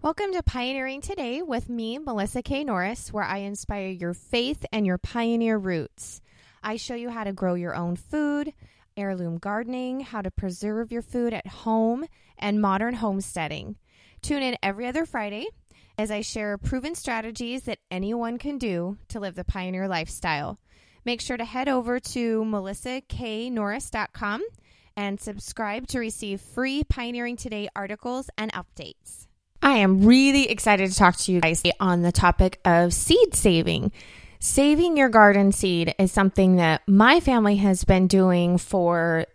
Welcome to Pioneering Today with me, Melissa K. Norris, where I inspire your faith and your pioneer roots. I show you how to grow your own food, heirloom gardening, how to preserve your food at home, and modern homesteading. Tune in every other Friday as I share proven strategies that anyone can do to live the pioneer lifestyle. Make sure to head over to melissaknorris.com and subscribe to receive free Pioneering Today articles and updates. I am really excited to talk to you guys on the topic of seed saving. Saving your garden seed is something that my family has been doing for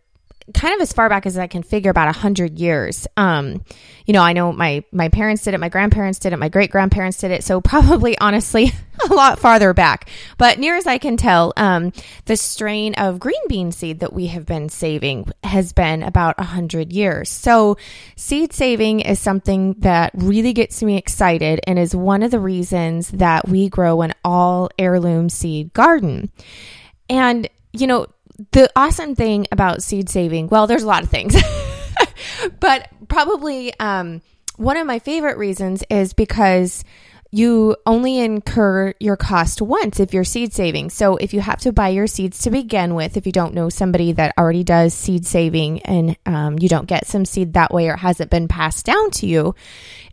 kind of as far back as I can figure about a hundred years. Um, you know, I know my my parents did it, my grandparents did it, my great grandparents did it, so probably honestly a lot farther back. But near as I can tell, um, the strain of green bean seed that we have been saving has been about a hundred years. So seed saving is something that really gets me excited and is one of the reasons that we grow an all heirloom seed garden. And you know, the awesome thing about seed saving, well, there's a lot of things, but probably um, one of my favorite reasons is because you only incur your cost once if you're seed saving. So if you have to buy your seeds to begin with, if you don't know somebody that already does seed saving and um, you don't get some seed that way or hasn't been passed down to you,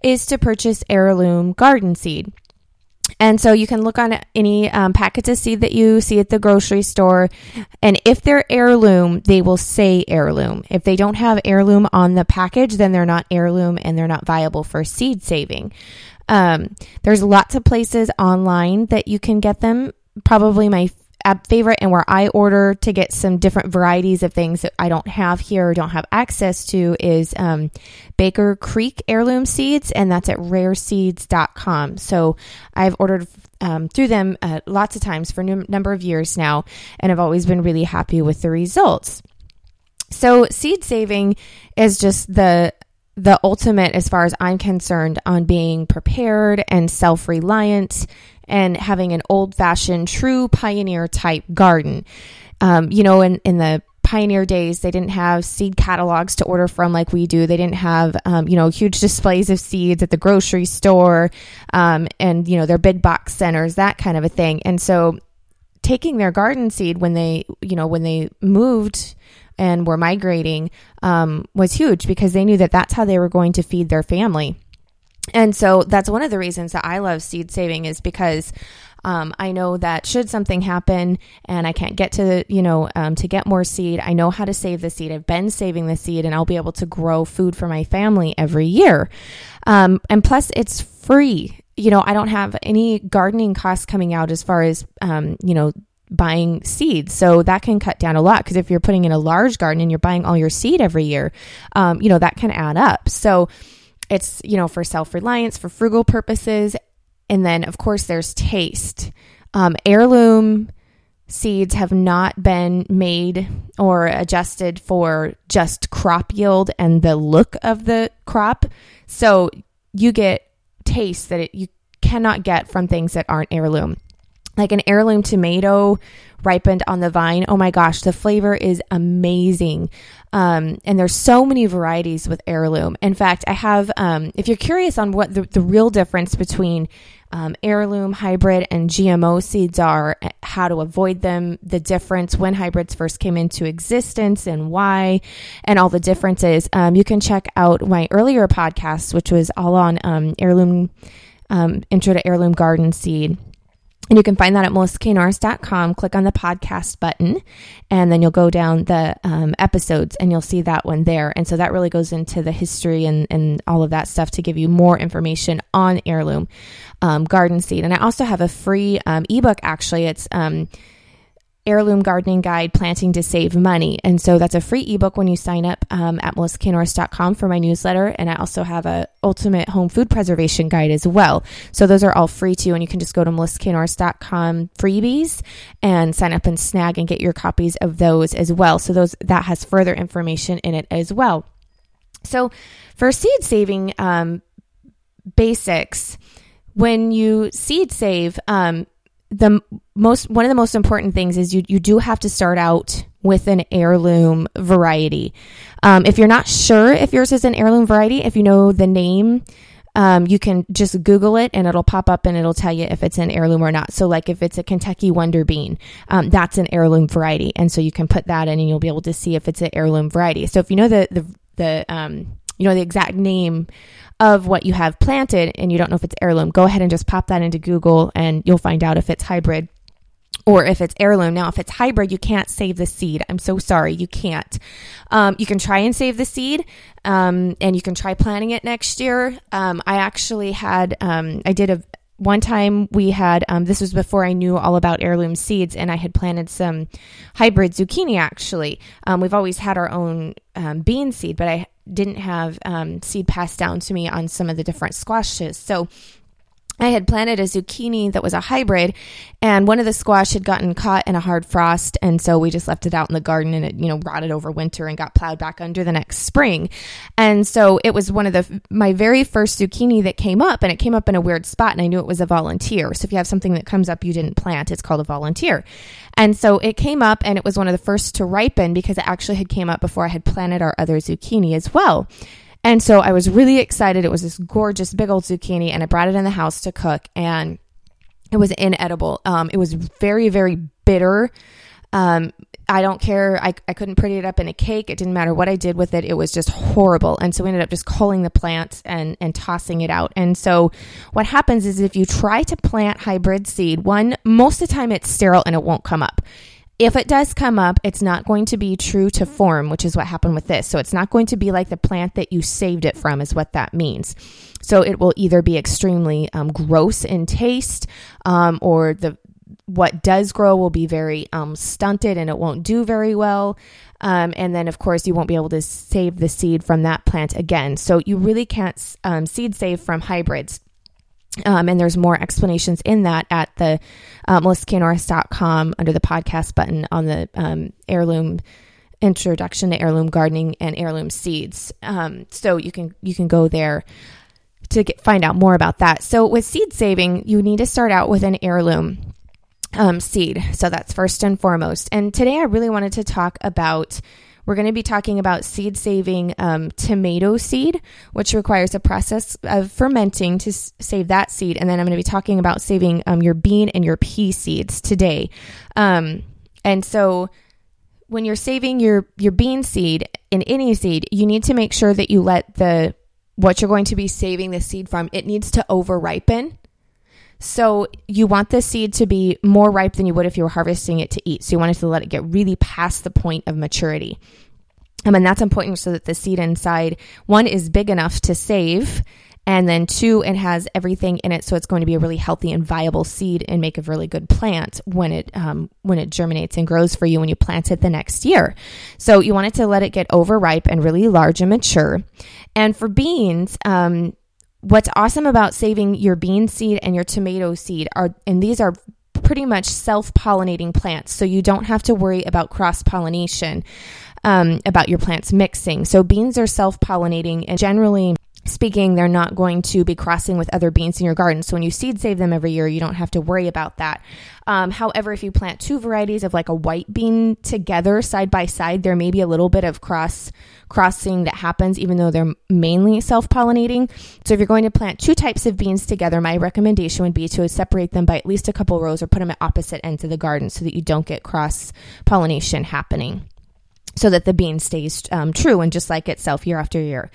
is to purchase heirloom garden seed. And so you can look on any um, packets of seed that you see at the grocery store. And if they're heirloom, they will say heirloom. If they don't have heirloom on the package, then they're not heirloom and they're not viable for seed saving. Um, there's lots of places online that you can get them. Probably my favorite and where I order to get some different varieties of things that I don't have here or don't have access to is um, Baker Creek heirloom seeds, and that's at rareseeds.com. So I've ordered um, through them uh, lots of times for a n- number of years now, and I've always been really happy with the results. So seed saving is just the the ultimate as far as I'm concerned on being prepared and self-reliant and having an old fashioned, true pioneer type garden. Um, you know, in, in the pioneer days, they didn't have seed catalogs to order from like we do. They didn't have, um, you know, huge displays of seeds at the grocery store um, and, you know, their big box centers, that kind of a thing. And so taking their garden seed when they, you know, when they moved and were migrating um, was huge because they knew that that's how they were going to feed their family. And so that's one of the reasons that I love seed saving is because um, I know that should something happen and I can't get to, you know, um, to get more seed, I know how to save the seed. I've been saving the seed and I'll be able to grow food for my family every year. Um, and plus, it's free. You know, I don't have any gardening costs coming out as far as, um, you know, buying seeds. So that can cut down a lot because if you're putting in a large garden and you're buying all your seed every year, um, you know, that can add up. So, it's, you know, for self reliance, for frugal purposes. And then, of course, there's taste. Um, heirloom seeds have not been made or adjusted for just crop yield and the look of the crop. So you get taste that it, you cannot get from things that aren't heirloom. Like an heirloom tomato ripened on the vine. Oh my gosh, the flavor is amazing. Um, and there's so many varieties with heirloom. In fact, I have, um, if you're curious on what the, the real difference between um, heirloom, hybrid, and GMO seeds are, how to avoid them, the difference when hybrids first came into existence and why, and all the differences, um, you can check out my earlier podcast, which was all on um, heirloom, um, intro to heirloom garden seed. And you can find that at melissaknorris.com. Click on the podcast button, and then you'll go down the um, episodes and you'll see that one there. And so that really goes into the history and, and all of that stuff to give you more information on heirloom um, garden seed. And I also have a free um, ebook, actually. It's um, heirloom gardening guide planting to save money. And so that's a free ebook when you sign up um, at melissaknorris.com for my newsletter. And i also have a ultimate home food preservation guide as well. So those are all free too. And you can just go to melissaknorris.com freebies and sign up and snag and get your copies of those as well. So those that has further information in it as well. So for seed saving um, basics when you seed save um, the most one of the most important things is you you do have to start out with an heirloom variety. Um, if you're not sure if yours is an heirloom variety, if you know the name um, you can just Google it and it'll pop up and it'll tell you if it's an heirloom or not. So, like if it's a Kentucky Wonder Bean, um, that's an heirloom variety, and so you can put that in and you'll be able to see if it's an heirloom variety. So, if you know the the the um, you know the exact name of what you have planted and you don't know if it's heirloom, go ahead and just pop that into Google and you'll find out if it's hybrid or if it's heirloom. Now, if it's hybrid, you can't save the seed. I'm so sorry, you can't. Um, you can try and save the seed, um, and you can try planting it next year. Um, I actually had, um, I did a one time we had um, this was before I knew all about heirloom seeds, and I had planted some hybrid zucchini. Actually, um, we've always had our own bean seed, but I didn't have um, seed passed down to me on some of the different squashes. So I had planted a zucchini that was a hybrid, and one of the squash had gotten caught in a hard frost, and so we just left it out in the garden, and it you know rotted over winter and got plowed back under the next spring, and so it was one of the my very first zucchini that came up, and it came up in a weird spot, and I knew it was a volunteer. So if you have something that comes up you didn't plant, it's called a volunteer, and so it came up, and it was one of the first to ripen because it actually had came up before I had planted our other zucchini as well. And so I was really excited. It was this gorgeous big old zucchini, and I brought it in the house to cook, and it was inedible. Um, it was very, very bitter. Um, I don't care. I, I couldn't pretty it up in a cake. It didn't matter what I did with it. It was just horrible. And so we ended up just culling the plant and, and tossing it out. And so what happens is if you try to plant hybrid seed, one, most of the time it's sterile and it won't come up if it does come up, it's not going to be true to form, which is what happened with this. So it's not going to be like the plant that you saved it from, is what that means. So it will either be extremely um, gross in taste, um, or the what does grow will be very um, stunted and it won't do very well. Um, and then, of course, you won't be able to save the seed from that plant again. So you really can't um, seed save from hybrids. Um, and there's more explanations in that at the uh, melissaknorris.com under the podcast button on the um, heirloom introduction to heirloom gardening and heirloom seeds. Um, so you can you can go there to get, find out more about that. So with seed saving, you need to start out with an heirloom um, seed. So that's first and foremost. And today I really wanted to talk about we're going to be talking about seed saving um, tomato seed, which requires a process of fermenting to s- save that seed. And then I'm going to be talking about saving um, your bean and your pea seeds today. Um, and so when you're saving your, your bean seed in any seed, you need to make sure that you let the what you're going to be saving the seed from, it needs to over ripen. So you want the seed to be more ripe than you would if you were harvesting it to eat. So you want to let it get really past the point of maturity. Um, and that's important so that the seed inside, one, is big enough to save. And then two, it has everything in it, so it's going to be a really healthy and viable seed and make a really good plant when it um, when it germinates and grows for you when you plant it the next year. So you want it to let it get overripe and really large and mature. And for beans, um, what's awesome about saving your bean seed and your tomato seed are, and these are pretty much self pollinating plants, so you don't have to worry about cross pollination. Um, about your plants mixing. So beans are self pollinating and generally speaking, they're not going to be crossing with other beans in your garden. So when you seed save them every year, you don't have to worry about that. Um, however, if you plant two varieties of like a white bean together side by side, there may be a little bit of cross crossing that happens, even though they're mainly self pollinating. So if you're going to plant two types of beans together, my recommendation would be to separate them by at least a couple rows or put them at opposite ends of the garden so that you don't get cross pollination happening so that the bean stays um, true and just like itself year after year.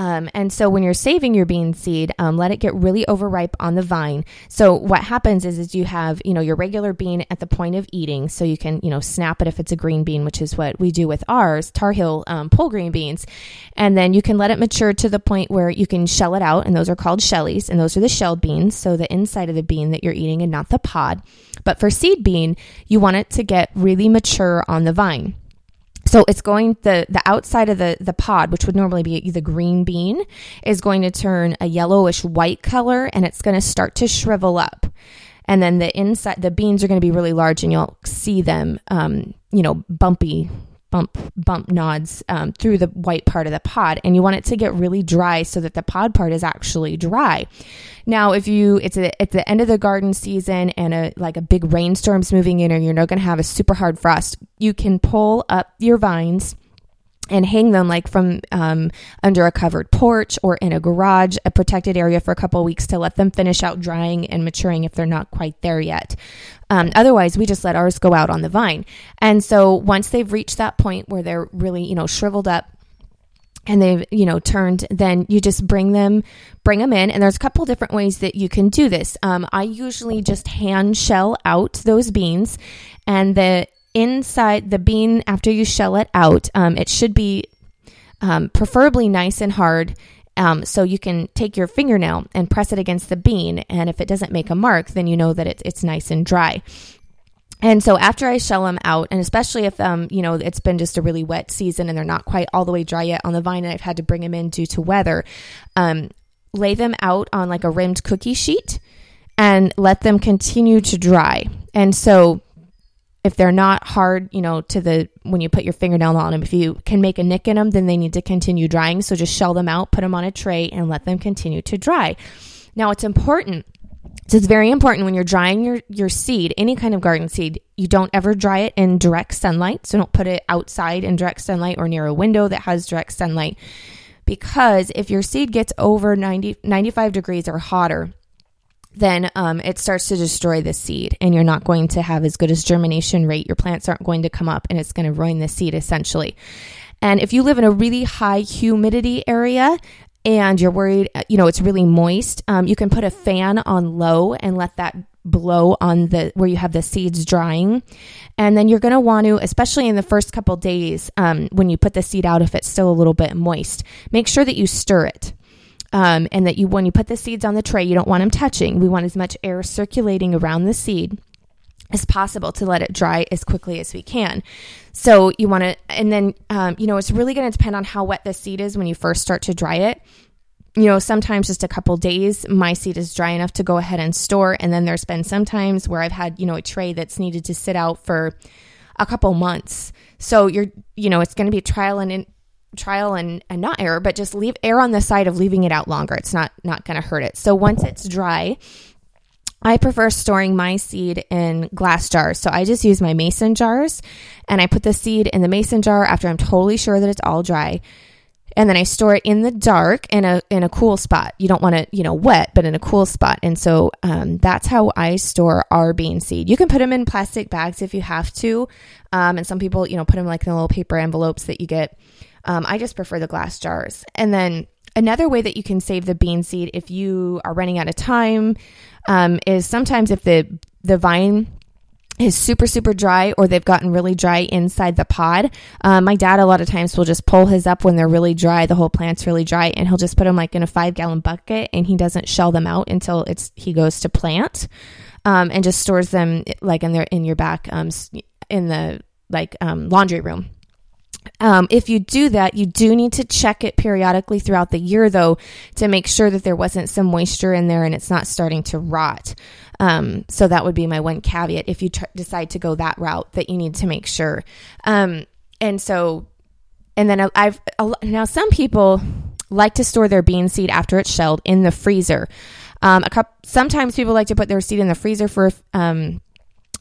Um, and so when you're saving your bean seed, um, let it get really overripe on the vine. So what happens is, is you have, you know, your regular bean at the point of eating. So you can, you know, snap it if it's a green bean, which is what we do with ours, Tar Heel um, pole green beans. And then you can let it mature to the point where you can shell it out. And those are called shellies. And those are the shelled beans. So the inside of the bean that you're eating and not the pod. But for seed bean, you want it to get really mature on the vine. So it's going the the outside of the the pod, which would normally be the green bean, is going to turn a yellowish white color, and it's going to start to shrivel up. And then the inside, the beans are going to be really large, and you'll see them, um, you know, bumpy bump bump nods um, through the white part of the pod and you want it to get really dry so that the pod part is actually dry. Now if you it's a, at the end of the garden season and a like a big rainstorm's moving in or you're not going to have a super hard frost you can pull up your vines and hang them like from um, under a covered porch or in a garage, a protected area for a couple weeks to let them finish out drying and maturing if they're not quite there yet. Um, otherwise, we just let ours go out on the vine. And so once they've reached that point where they're really, you know, shriveled up and they've you know turned then you just bring them bring them in and there's a couple different ways that you can do this um, i usually just hand shell out those beans and the inside the bean after you shell it out. Um, it should be um, preferably nice and hard. Um, so you can take your fingernail and press it against the bean and if it doesn't make a mark then you know that it, it's nice and dry. And so after I shell them out, and especially if um, you know it's been just a really wet season and they're not quite all the way dry yet on the vine, and I've had to bring them in due to weather, um, lay them out on like a rimmed cookie sheet and let them continue to dry. And so if they're not hard, you know, to the when you put your fingernail on them, if you can make a nick in them, then they need to continue drying. So just shell them out, put them on a tray, and let them continue to dry. Now it's important so it's very important when you're drying your, your seed, any kind of garden seed, you don't ever dry it in direct sunlight. So don't put it outside in direct sunlight or near a window that has direct sunlight. Because if your seed gets over 90, 95 degrees or hotter, then um, it starts to destroy the seed and you're not going to have as good as germination rate. Your plants aren't going to come up and it's going to ruin the seed essentially. And if you live in a really high humidity area, and you're worried, you know, it's really moist, um, you can put a fan on low and let that blow on the where you have the seeds drying. And then you're going to want to, especially in the first couple days um, when you put the seed out, if it's still a little bit moist, make sure that you stir it. Um, and that you, when you put the seeds on the tray, you don't want them touching. We want as much air circulating around the seed as possible to let it dry as quickly as we can. So you want to, and then, um, you know, it's really going to depend on how wet the seed is when you first start to dry it. You know, sometimes just a couple days, my seed is dry enough to go ahead and store. And then there's been some times where I've had, you know, a tray that's needed to sit out for a couple months. So you're, you know, it's going to be trial and trial and, and not error, but just leave air on the side of leaving it out longer. It's not, not going to hurt it. So once it's dry, I prefer storing my seed in glass jars. So I just use my mason jars and I put the seed in the mason jar after I'm totally sure that it's all dry. And then I store it in the dark in a in a cool spot. You don't want it, you know, wet, but in a cool spot. And so um, that's how I store our bean seed. You can put them in plastic bags if you have to, um, and some people, you know, put them like in the little paper envelopes that you get. Um, I just prefer the glass jars. And then another way that you can save the bean seed if you are running out of time um, is sometimes if the the vine is super super dry or they've gotten really dry inside the pod um, my dad a lot of times will just pull his up when they're really dry the whole plant's really dry and he'll just put them like in a five gallon bucket and he doesn't shell them out until it's he goes to plant um, and just stores them like in their in your back um, in the like um, laundry room um, if you do that, you do need to check it periodically throughout the year, though, to make sure that there wasn't some moisture in there and it's not starting to rot. Um, so that would be my one caveat if you tr- decide to go that route that you need to make sure. Um, and so, and then I've now some people like to store their bean seed after it's shelled in the freezer. Um, a couple, sometimes people like to put their seed in the freezer for um,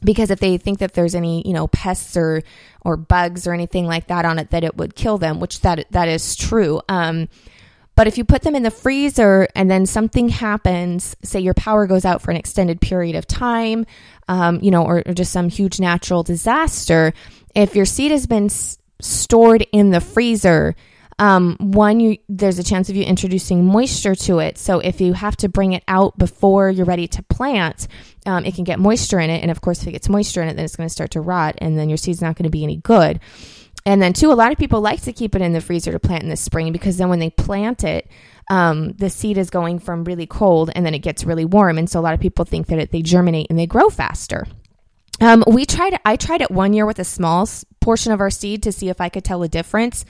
because if they think that there's any you know pests or or bugs or anything like that on it that it would kill them which that that is true. Um, but if you put them in the freezer and then something happens say your power goes out for an extended period of time um, you know or, or, just some huge natural disaster if your seed has been s- stored in the freezer um, one, you, there's a chance of you introducing moisture to it. So if you have to bring it out before you're ready to plant, um, it can get moisture in it. And of course, if it gets moisture in it, then it's going to start to rot and then your seed's not going to be any good. And then, two, a lot of people like to keep it in the freezer to plant in the spring because then when they plant it, um, the seed is going from really cold and then it gets really warm. And so a lot of people think that it, they germinate and they grow faster. Um, we tried. I tried it one year with a small portion of our seed to see if I could tell a difference.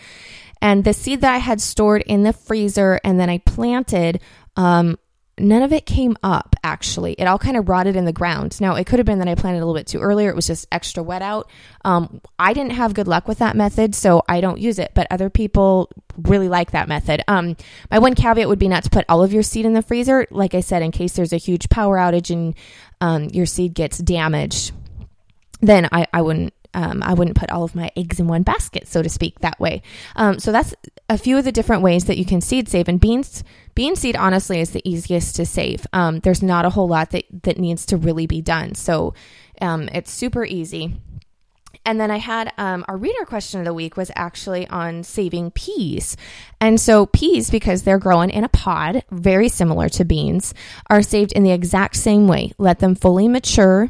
And the seed that I had stored in the freezer and then I planted, um, none of it came up actually. It all kind of rotted in the ground. Now, it could have been that I planted a little bit too earlier. It was just extra wet out. Um, I didn't have good luck with that method, so I don't use it, but other people really like that method. Um, my one caveat would be not to put all of your seed in the freezer, like I said, in case there's a huge power outage and um, your seed gets damaged. Then I, I wouldn't um, I wouldn't put all of my eggs in one basket, so to speak, that way. Um, so that's a few of the different ways that you can seed save. And beans, bean seed, honestly, is the easiest to save. Um, there's not a whole lot that that needs to really be done, so um, it's super easy. And then I had um, our reader question of the week was actually on saving peas. And so, peas, because they're growing in a pod, very similar to beans, are saved in the exact same way. Let them fully mature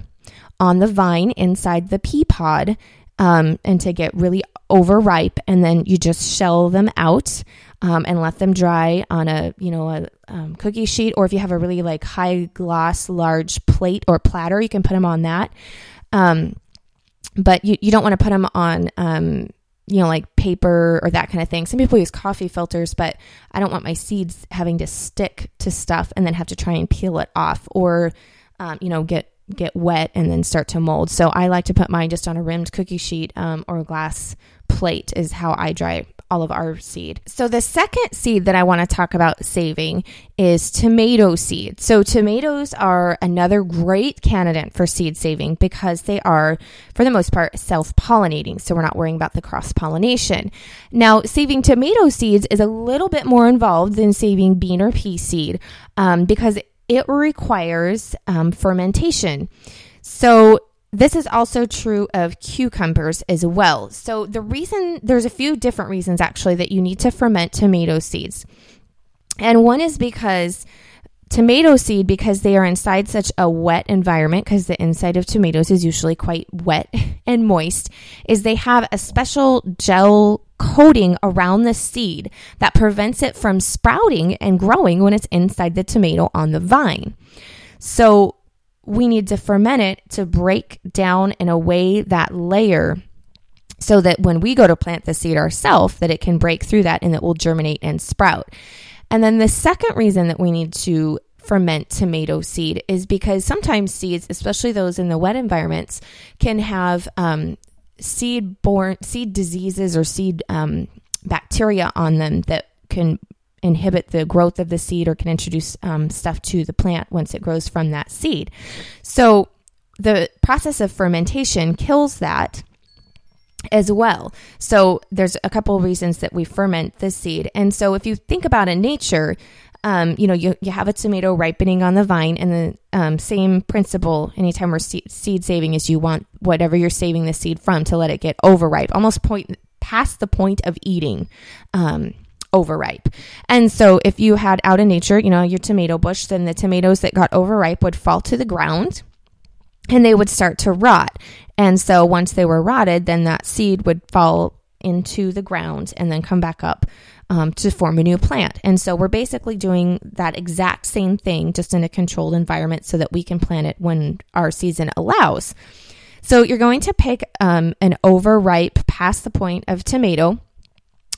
on the vine inside the pea pod um, and to get really overripe. And then you just shell them out. Um, and let them dry on a you know a um, cookie sheet or if you have a really like high gloss large plate or platter you can put them on that um, but you, you don't want to put them on um, you know like paper or that kind of thing some people use coffee filters but i don't want my seeds having to stick to stuff and then have to try and peel it off or um, you know get get wet and then start to mold so i like to put mine just on a rimmed cookie sheet um, or a glass plate is how i dry all of our seed. So the second seed that I want to talk about saving is tomato seed. So tomatoes are another great candidate for seed saving because they are, for the most part, self-pollinating. So we're not worrying about the cross-pollination. Now, saving tomato seeds is a little bit more involved than saving bean or pea seed um, because it requires um, fermentation. So this is also true of cucumbers as well. So, the reason there's a few different reasons actually that you need to ferment tomato seeds. And one is because tomato seed, because they are inside such a wet environment, because the inside of tomatoes is usually quite wet and moist, is they have a special gel coating around the seed that prevents it from sprouting and growing when it's inside the tomato on the vine. So, we need to ferment it to break down in a way that layer so that when we go to plant the seed ourselves that it can break through that and it will germinate and sprout. And then the second reason that we need to ferment tomato seed is because sometimes seeds, especially those in the wet environments, can have um, seed borne seed diseases or seed um, bacteria on them that can inhibit the growth of the seed or can introduce um, stuff to the plant once it grows from that seed. So the process of fermentation kills that as well. So there's a couple of reasons that we ferment the seed. And so if you think about in nature, um, you know, you, you have a tomato ripening on the vine, and the um, same principle anytime we're seed, seed saving is you want whatever you're saving the seed from to let it get overripe, almost point past the point of eating. Um, overripe. And so if you had out in nature, you know, your tomato bush, then the tomatoes that got overripe would fall to the ground and they would start to rot. And so once they were rotted, then that seed would fall into the ground and then come back up um, to form a new plant. And so we're basically doing that exact same thing, just in a controlled environment so that we can plant it when our season allows. So you're going to pick um, an overripe, past the point of tomato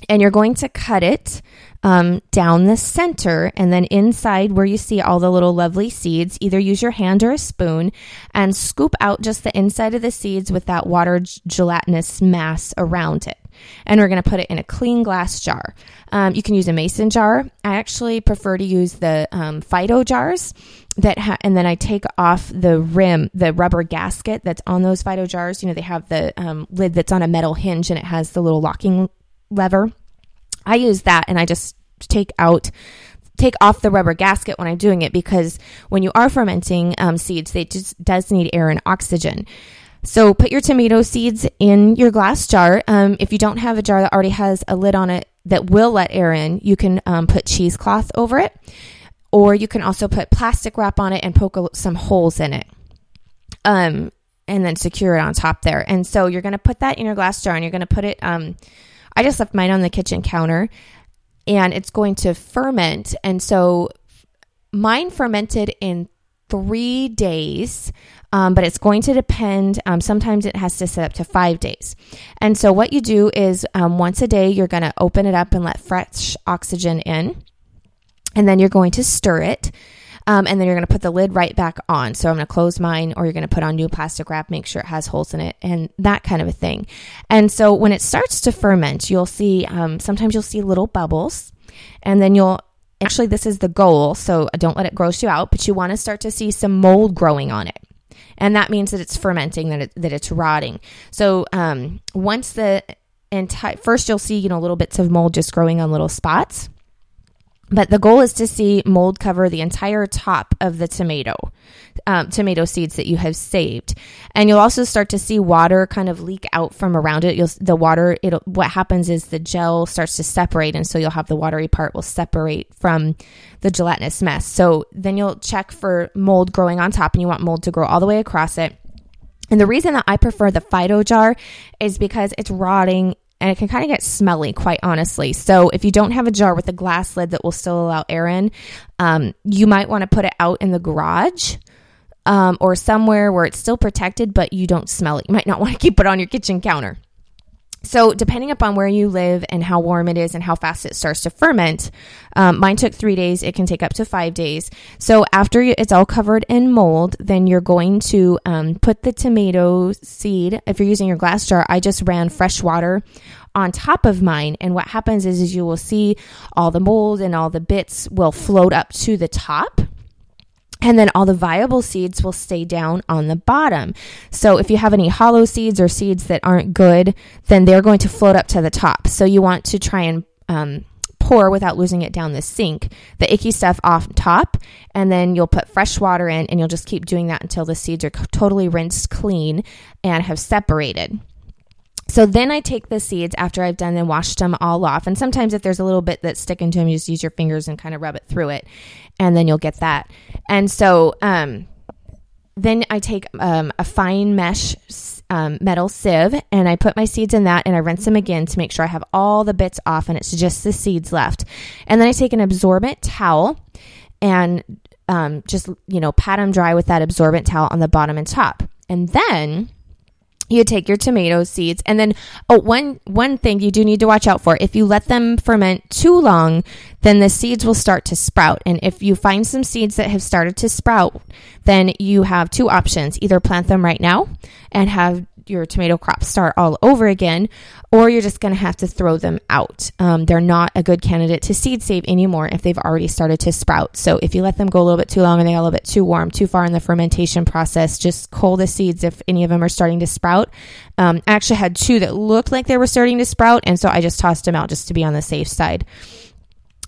and you're going to cut it um, down the center and then inside where you see all the little lovely seeds either use your hand or a spoon and scoop out just the inside of the seeds with that water gelatinous mass around it. And we're going to put it in a clean glass jar. Um, you can use a mason jar. I actually prefer to use the um, fido jars that ha- and then i take off the rim the rubber gasket that's on those fido jars. You know they have the um, lid that's on a metal hinge and it has the little locking lever. I use that and I just take out take off the rubber gasket when I'm doing it because when you are fermenting um, seeds, they just does need air and oxygen. So put your tomato seeds in your glass jar. Um, if you don't have a jar that already has a lid on it that will let air in, you can um, put cheesecloth over it, or you can also put plastic wrap on it and poke some holes in it. Um, and then secure it on top there. And so you're going to put that in your glass jar and you're going to put it um, I just left mine on the kitchen counter and it's going to ferment. And so mine fermented in three days, um, but it's going to depend. Um, sometimes it has to set up to five days. And so what you do is um, once a day, you're going to open it up and let fresh oxygen in. And then you're going to stir it. Um, and then you're going to put the lid right back on. So I'm going to close mine, or you're going to put on new plastic wrap, make sure it has holes in it, and that kind of a thing. And so when it starts to ferment, you'll see um, sometimes you'll see little bubbles, and then you'll actually this is the goal. So don't let it gross you out, but you want to start to see some mold growing on it. and that means that it's fermenting, that it, that it's rotting. So um, once the entire first, you'll see you know little bits of mold just growing on little spots. But the goal is to see mold cover the entire top of the tomato, um, tomato seeds that you have saved, and you'll also start to see water kind of leak out from around it. You'll the water. It what happens is the gel starts to separate, and so you'll have the watery part will separate from the gelatinous mess. So then you'll check for mold growing on top, and you want mold to grow all the way across it. And the reason that I prefer the Fido jar is because it's rotting and it can kind of get smelly, quite honestly. So if you don't have a jar with a glass lid that will still allow air in, um, you might want to put it out in the garage. Um, or somewhere where it's still protected, but you don't smell it. You might not want to keep it on your kitchen counter. So, depending upon where you live and how warm it is and how fast it starts to ferment, um, mine took three days. It can take up to five days. So, after it's all covered in mold, then you're going to um, put the tomato seed. If you're using your glass jar, I just ran fresh water on top of mine. And what happens is, is you will see all the mold and all the bits will float up to the top and then all the viable seeds will stay down on the bottom. So if you have any hollow seeds or seeds that aren't good, then they're going to float up to the top. So you want to try and um, pour without losing it down the sink, the icky stuff off top, and then you'll put fresh water in and you'll just keep doing that until the seeds are totally rinsed clean and have separated. So then I take the seeds after I've done and washed them all off. And sometimes if there's a little bit that's sticking to them, you just use your fingers and kind of rub it through it. And then you'll get that. And so um, then I take um, a fine mesh um, metal sieve and I put my seeds in that and I rinse them again to make sure I have all the bits off and it's just the seeds left. And then I take an absorbent towel and um, just, you know, pat them dry with that absorbent towel on the bottom and top. And then you take your tomato seeds. And then oh one one thing you do need to watch out for if you let them ferment too long then the seeds will start to sprout. And if you find some seeds that have started to sprout then you have two options. Either plant them right now and have your tomato crop start all over again, or you're just going to have to throw them out. Um, they're not a good candidate to seed save anymore if they've already started to sprout. So if you let them go a little bit too long and they got a little bit too warm, too far in the fermentation process, just cull the seeds if any of them are starting to sprout. Um, I actually had two that looked like they were starting to sprout, and so I just tossed them out just to be on the safe side.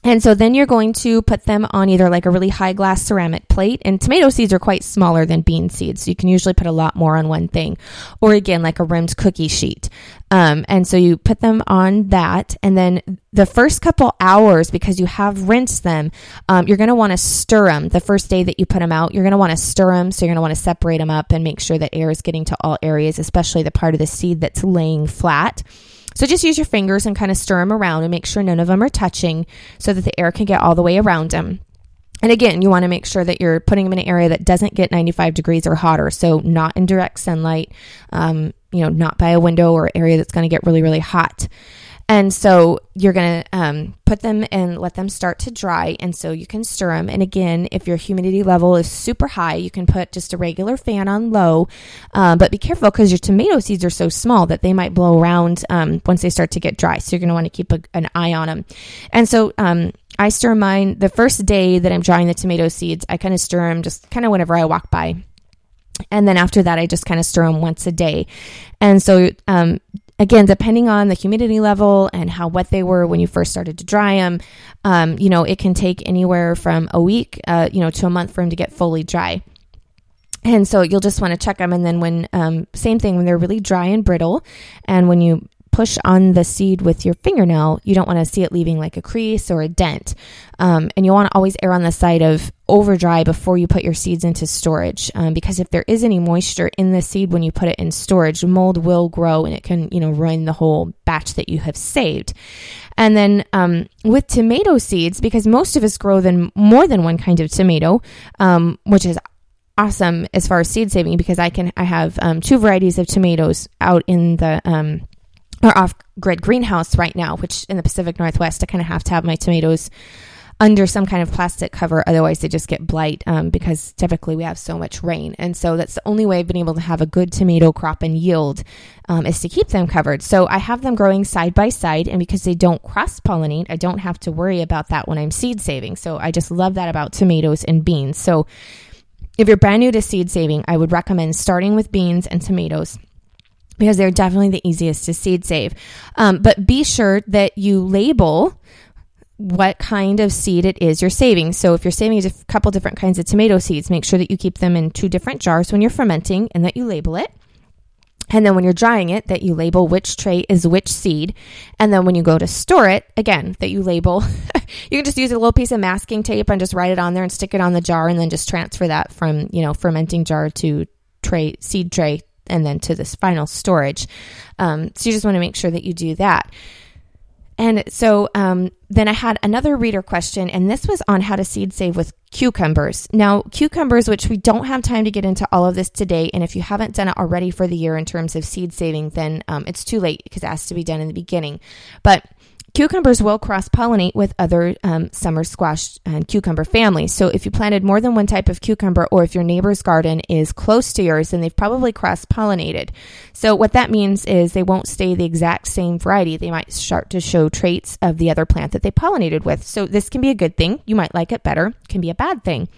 And so then you're going to put them on either like a really high glass ceramic plate. And tomato seeds are quite smaller than bean seeds. So you can usually put a lot more on one thing. Or again, like a rimmed cookie sheet. Um, and so you put them on that. And then the first couple hours, because you have rinsed them, um, you're going to want to stir them the first day that you put them out. You're going to want to stir them. So you're going to want to separate them up and make sure that air is getting to all areas, especially the part of the seed that's laying flat. So just use your fingers and kind of stir them around and make sure none of them are touching so that the air can get all the way around them. And again, you want to make sure that you're putting them in an area that doesn't get 95 degrees or hotter. So not in direct sunlight, um, you know, not by a window or area that's going to get really, really hot. And so you're going to um, put them and let them start to dry. And so you can stir them. And again, if your humidity level is super high, you can put just a regular fan on low. Um, but be careful because your tomato seeds are so small that they might blow around um, once they start to get dry. So you're going to want to keep a, an eye on them. And so um, I stir mine the first day that I'm drying the tomato seeds. I kind of stir them just kind of whenever I walk by. And then after that, I just kind of stir them once a day. And so, um, again, depending on the humidity level and how wet they were when you first started to dry them, um, you know, it can take anywhere from a week, uh, you know, to a month for them to get fully dry. And so you'll just want to check them. And then when, um, same thing, when they're really dry and brittle, and when you push on the seed with your fingernail, you don't want to see it leaving like a crease or a dent. Um, and you want to always err on the side of over dry before you put your seeds into storage. Um, because if there is any moisture in the seed when you put it in storage, mold will grow and it can, you know, ruin the whole batch that you have saved. And then um, with tomato seeds, because most of us grow then more than one kind of tomato, um, which is awesome as far as seed saving because I can I have um, two varieties of tomatoes out in the um, or off grid greenhouse right now, which in the Pacific Northwest, I kind of have to have my tomatoes under some kind of plastic cover. Otherwise, they just get blight um, because typically we have so much rain. And so that's the only way I've been able to have a good tomato crop and yield um, is to keep them covered. So I have them growing side by side. And because they don't cross pollinate, I don't have to worry about that when I'm seed saving. So I just love that about tomatoes and beans. So if you're brand new to seed saving, I would recommend starting with beans and tomatoes because they're definitely the easiest to seed save. Um, but be sure that you label what kind of seed it is you're saving. So if you're saving a couple different kinds of tomato seeds, make sure that you keep them in two different jars when you're fermenting and that you label it. And then when you're drying it, that you label which tray is which seed. And then when you go to store it, again, that you label, you can just use a little piece of masking tape and just write it on there and stick it on the jar and then just transfer that from, you know, fermenting jar to tray, seed tray, and then to this final storage. Um, so you just want to make sure that you do that. And so um, then I had another reader question, and this was on how to seed save with cucumbers. Now, cucumbers, which we don't have time to get into all of this today, and if you haven't done it already for the year in terms of seed saving, then um, it's too late because it has to be done in the beginning. But Cucumbers will cross pollinate with other um, summer squash and cucumber families. So, if you planted more than one type of cucumber, or if your neighbor's garden is close to yours, then they've probably cross pollinated. So, what that means is they won't stay the exact same variety. They might start to show traits of the other plant that they pollinated with. So, this can be a good thing. You might like it better, it can be a bad thing.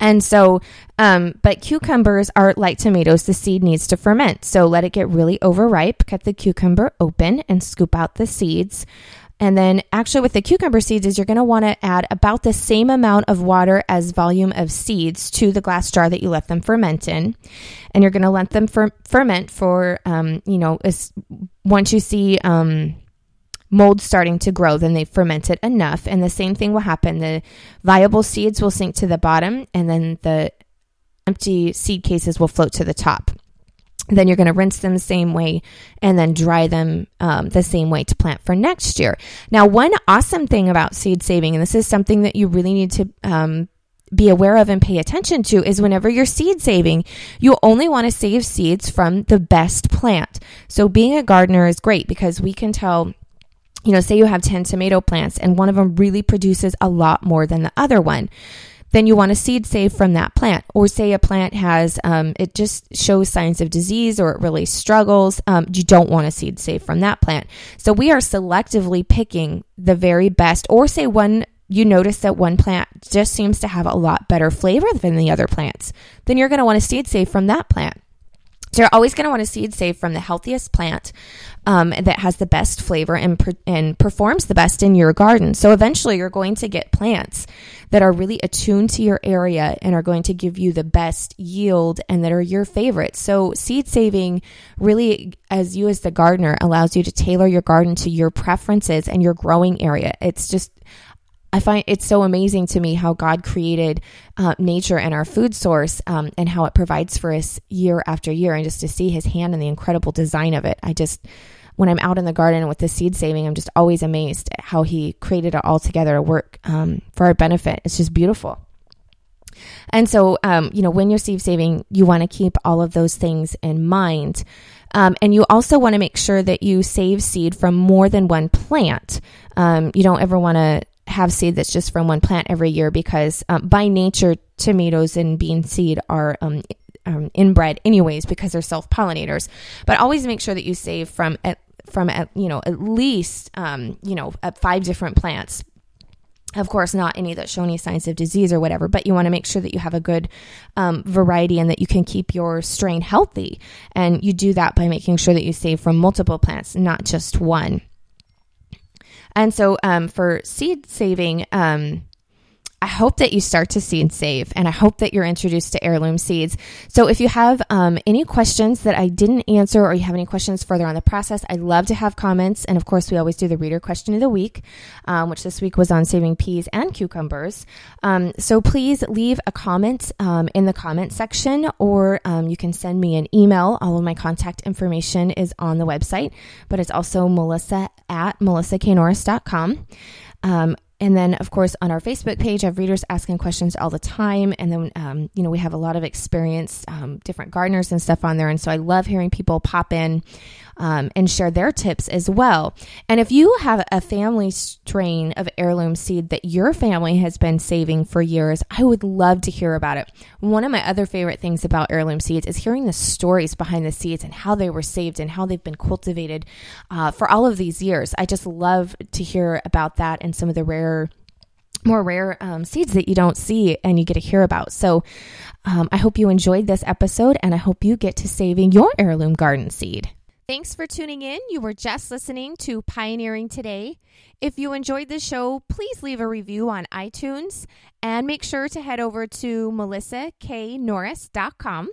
And so, um, but cucumbers are like tomatoes, the seed needs to ferment. So let it get really overripe, cut the cucumber open and scoop out the seeds. And then, actually, with the cucumber seeds, is you're going to want to add about the same amount of water as volume of seeds to the glass jar that you let them ferment in, and you're going to let them fer- ferment for, um, you know, once you see um, mold starting to grow, then they've fermented enough. And the same thing will happen. The viable seeds will sink to the bottom, and then the empty seed cases will float to the top. Then you're going to rinse them the same way and then dry them um, the same way to plant for next year. Now, one awesome thing about seed saving, and this is something that you really need to um, be aware of and pay attention to is whenever you're seed saving, you only want to save seeds from the best plant. So being a gardener is great because we can tell you know, say you have 10 tomato plants and one of them really produces a lot more than the other one, then you want a seed save from that plant. Or say a plant has, um, it just shows signs of disease or it really struggles, um, you don't want a seed save from that plant. So we are selectively picking the very best, or say one you notice that one plant just seems to have a lot better flavor than the other plants, then you're going to want to seed save from that plant. So you're always going to want to seed save from the healthiest plant um, that has the best flavor and, and performs the best in your garden. So eventually you're going to get plants that are really attuned to your area and are going to give you the best yield and that are your favorites. So seed saving really, as you as the gardener, allows you to tailor your garden to your preferences and your growing area. It's just I find it's so amazing to me how God created uh, nature and our food source um, and how it provides for us year after year. And just to see his hand and the incredible design of it, I just, when I'm out in the garden with the seed saving, I'm just always amazed at how he created it all together to work um, for our benefit. It's just beautiful. And so, um, you know, when you're seed saving, you want to keep all of those things in mind. Um, and you also want to make sure that you save seed from more than one plant. Um, you don't ever want to have seed that's just from one plant every year because um, by nature tomatoes and bean seed are um, um, inbred anyways because they're self pollinators. But always make sure that you save from at, from at, you know at least um, you know five different plants. Of course, not any that show any signs of disease or whatever, but you want to make sure that you have a good um, variety and that you can keep your strain healthy. And you do that by making sure that you save from multiple plants, not just one. And so um, for seed saving, um, I hope that you start to seed save and I hope that you're introduced to heirloom seeds. So if you have um, any questions that I didn't answer or you have any questions further on the process, I'd love to have comments. And of course, we always do the reader question of the week, um, which this week was on saving peas and cucumbers. Um, so please leave a comment um, in the comment section or um, you can send me an email. All of my contact information is on the website, but it's also melissa at melissaknorris.com. Um, and then, of course, on our Facebook page, I have readers asking questions all the time. And then, um, you know, we have a lot of experienced um, different gardeners and stuff on there. And so I love hearing people pop in um, and share their tips as well. And if you have a family strain of heirloom seed that your family has been saving for years, I would love to hear about it. One of my other favorite things about heirloom seeds is hearing the stories behind the seeds and how they were saved and how they've been cultivated uh, for all of these years. I just love to hear about that and some of the rare more rare um, seeds that you don't see and you get to hear about. So um, I hope you enjoyed this episode and I hope you get to saving your heirloom garden seed. Thanks for tuning in. You were just listening to Pioneering Today. If you enjoyed the show, please leave a review on iTunes and make sure to head over to melissaknorris.com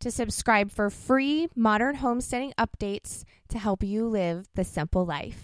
to subscribe for free modern homesteading updates to help you live the simple life.